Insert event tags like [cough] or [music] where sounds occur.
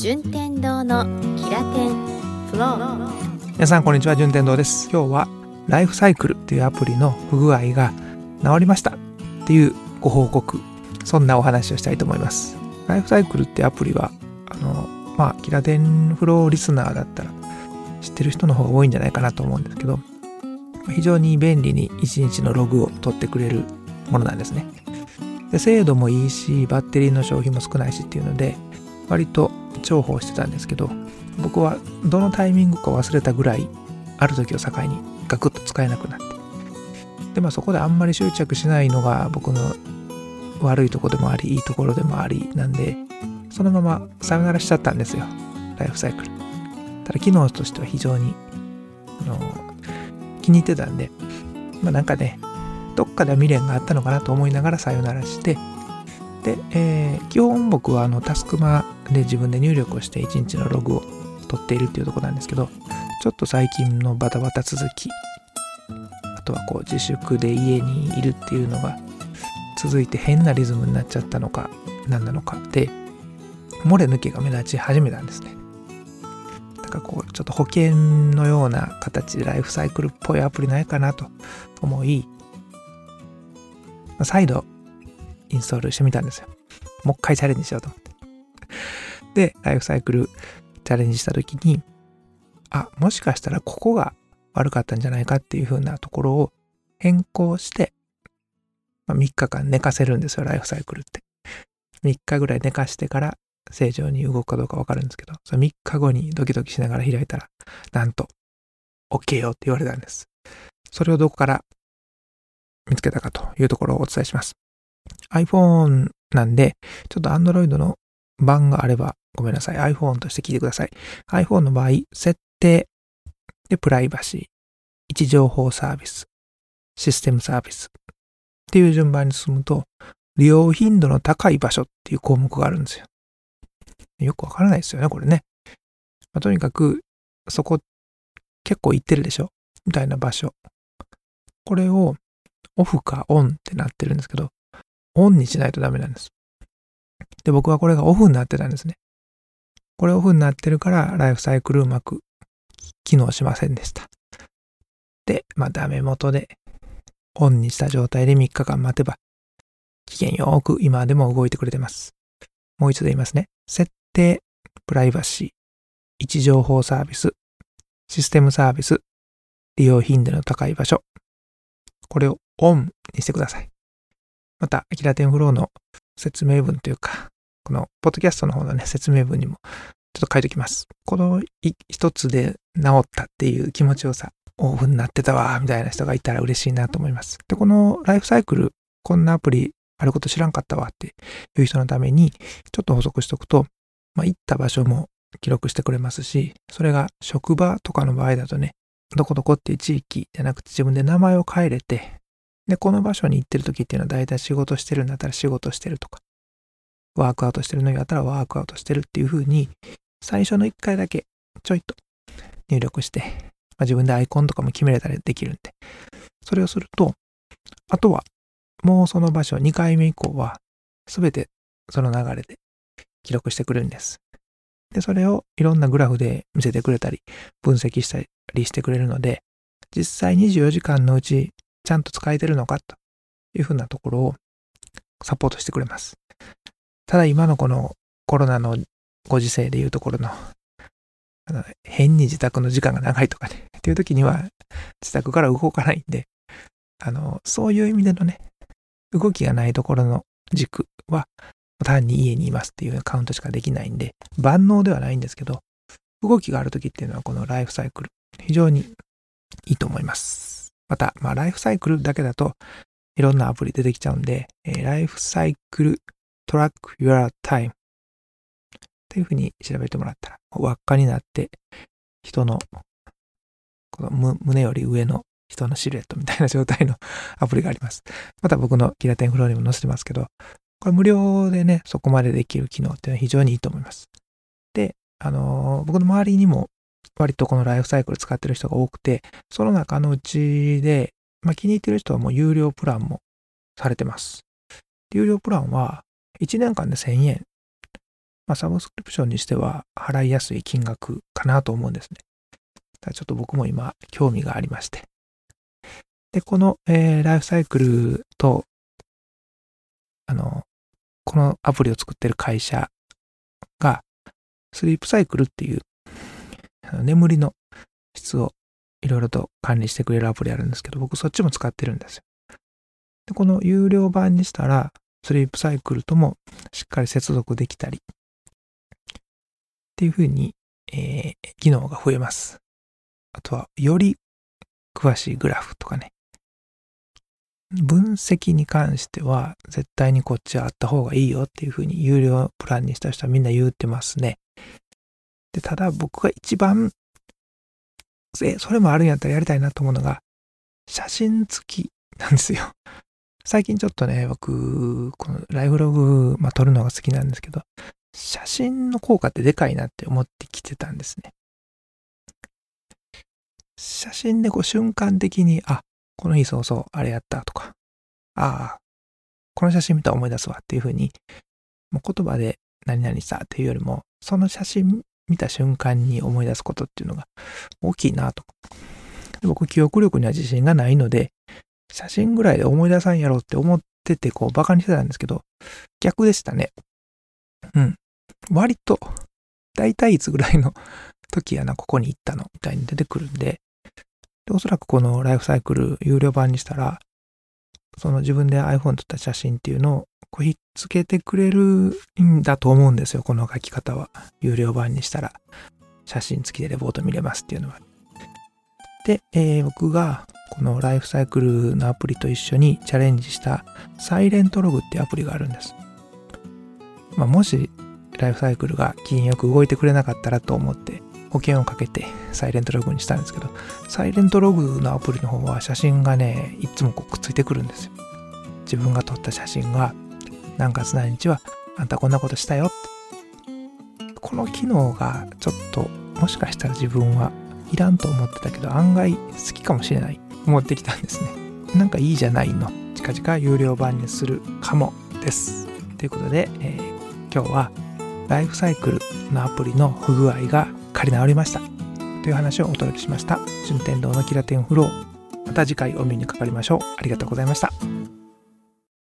順天堂のキラテンフロー。皆さんこんにちは順天堂です。今日はライフサイクルというアプリの不具合が治りましたっていうご報告。そんなお話をしたいと思います。ライフサイクルってアプリはあのまあキラテンフローリスナーだったら知ってる人の方が多いんじゃないかなと思うんですけど非常に便利に1日のログを取ってくれるものなんですね。で精度もいいしバッテリーの消費も少ないしっていうので割と重宝してたんですけど僕はどのタイミングか忘れたぐらいある時を境にガクッと使えなくなって。でまあそこであんまり執着しないのが僕の悪いとこでもありいいところでもありなんでそのままさよならしちゃったんですよ。ライフサイクル。ただ機能としては非常にあの気に入ってたんでまあなんかねどっかで未練があったのかなと思いながらさよならしてで、えー、基本僕はあのタスクマで自分で入力をして1日のログを取っているっていうとこなんですけどちょっと最近のバタバタ続き。あとはこう自粛で家にいるっていうのが続いて変なリズムになっちゃったのか何なのかで漏れ抜けが目立ち始めたんですね。だからこうちょっと保険のような形でライフサイクルっぽいアプリないかなと思い再度インストールしてみたんですよ。もう一回チャレンジしようと思って。でライフサイクルチャレンジした時にあもしかしたらここが悪かったんじゃないかっていう風なところを変更して、まあ、3日間寝かせるんですよライフサイクルって。3日ぐらい寝かしてから正常に動くかどうかわかるんですけどその3日後にドキドキしながら開いたらなんと OK よって言われたんです。それをどこから見つけたかというところをお伝えします。iPhone なんでちょっと Android の版があればごめんなさい。iPhone として聞いてください。iPhone の場合、設定でプライバシー、位置情報サービス、システムサービスっていう順番に進むと、利用頻度の高い場所っていう項目があるんですよ。よくわからないですよね、これね。まあ、とにかく、そこ結構行ってるでしょ？みたいな場所。これをオフかオンってなってるんですけど、オンにしないとダメなんです。で、僕はこれがオフになってたんですね。これオフになってるからライフサイクルうまく機能しませんでした。で、まあダメ元でオンにした状態で3日間待てば機嫌よく今でも動いてくれてます。もう一度言いますね。設定、プライバシー、位置情報サービス、システムサービス、利用頻度の高い場所。これをオンにしてください。また、アキラテンフローの説明文というか、このポッドキャストの方のね、説明文にもちょっと書いておきます。この一つで治ったっていう気持ちよさ、オフになってたわ、みたいな人がいたら嬉しいなと思います。で、このライフサイクル、こんなアプリあること知らんかったわっていう人のために、ちょっと補足しておくと、まあ、行った場所も記録してくれますし、それが職場とかの場合だとね、どこどこっていう地域じゃなくて自分で名前を変えれて、で、この場所に行ってる時っていうのは大体仕事してるんだったら仕事してるとか、ワークアウトしてるのにだったらワークアウトしてるっていう風に、最初の1回だけちょいと入力して、まあ、自分でアイコンとかも決めれたりできるんで、それをすると、あとはもうその場所2回目以降は全てその流れで記録してくれるんです。で、それをいろんなグラフで見せてくれたり、分析したりしてくれるので、実際24時間のうちちゃんと使えてるのかというふうなところをサポートしてくれます。ただ今のこのコロナのご時世でいうところの、の変に自宅の時間が長いとかね、っていう時には自宅から動かないんで、あの、そういう意味でのね、動きがないところの軸は単に家にいますっていうカウントしかできないんで、万能ではないんですけど、動きがある時っていうのはこのライフサイクル、非常にいいと思います。また、まあ、ライフサイクルだけだといろんなアプリ出てきちゃうんで、えー、ライフサイクルトラック your time っていうふうに調べてもらったら、輪っかになって、人の、この胸より上の人のシルエットみたいな状態の [laughs] アプリがあります。また僕のキラテンフローにも載せてますけど、これ無料でね、そこまでできる機能っていうのは非常にいいと思います。で、あのー、僕の周りにも割とこのライフサイクル使ってる人が多くて、その中のうちで、まあ、気に入ってる人はもう有料プランもされてます。有料プランは1年間で1000円。まあ、サブスクリプションにしては払いやすい金額かなと思うんですね。ただちょっと僕も今興味がありまして。で、この、えー、ライフサイクルと、あの、このアプリを作ってる会社が、スリープサイクルっていう、眠りの質をいろいろと管理してくれるアプリあるんですけど、僕そっちも使ってるんですよ。で、この有料版にしたら、スリープサイクルともしっかり接続できたり、っていう風に、えー、機能が増えます。あとは、より詳しいグラフとかね。分析に関しては、絶対にこっちはあった方がいいよっていう風に有料プランにした人はみんな言うてますね。で、ただ僕が一番え、それもあるんやったらやりたいなと思うのが、写真付きなんですよ。[laughs] 最近ちょっとね、僕、このライフログ、まあ、撮るのが好きなんですけど、写真の効果ってでかいなって思ってきてたんですね。写真でこう瞬間的に、あ、この日そうそう、あれやったとか、ああ、この写真見たら思い出すわっていうふうに、もう言葉で何々したっていうよりも、その写真見た瞬間に思い出すことっていうのが大きいなと。僕、記憶力には自信がないので、写真ぐらいで思い出さんやろうって思ってて、こう、バカにしてたんですけど、逆でしたね。うん。割と、だいたいいつぐらいの時やな、ここに行ったの、みたいに出てくるんで、でおそらくこのライフサイクル有料版にしたら、その自分で iPhone 撮った写真っていうのをこうひっつけてくれるんだと思うんですよ、この書き方は。有料版にしたら、写真付きでレポート見れますっていうのは。で、えー、僕がこのライフサイクルのアプリと一緒にチャレンジしたサイレントログっていうアプリがあるんです。まあ、もしライフサイクルが機嫌よく動いてくれなかったらと思って保険をかけてサイレントログにしたんですけど、サイレントログのアプリの方は写真がね、いつもこうくっついてくるんですよ。自分が撮った写真が何月何日はあんたこんなことしたよ。この機能がちょっともしかしたら自分はいらんと思ってたけど案外好きかもしれない。思ってきたんですね。なんかいいじゃないの。近々有料版にするかも。です。ということで、えー、今日はライフサイクルのアプリの不具合が仮直りました。という話をお届けしました。順天堂のキラテンフロー。また次回お目にかかりましょう。ありがとうございました。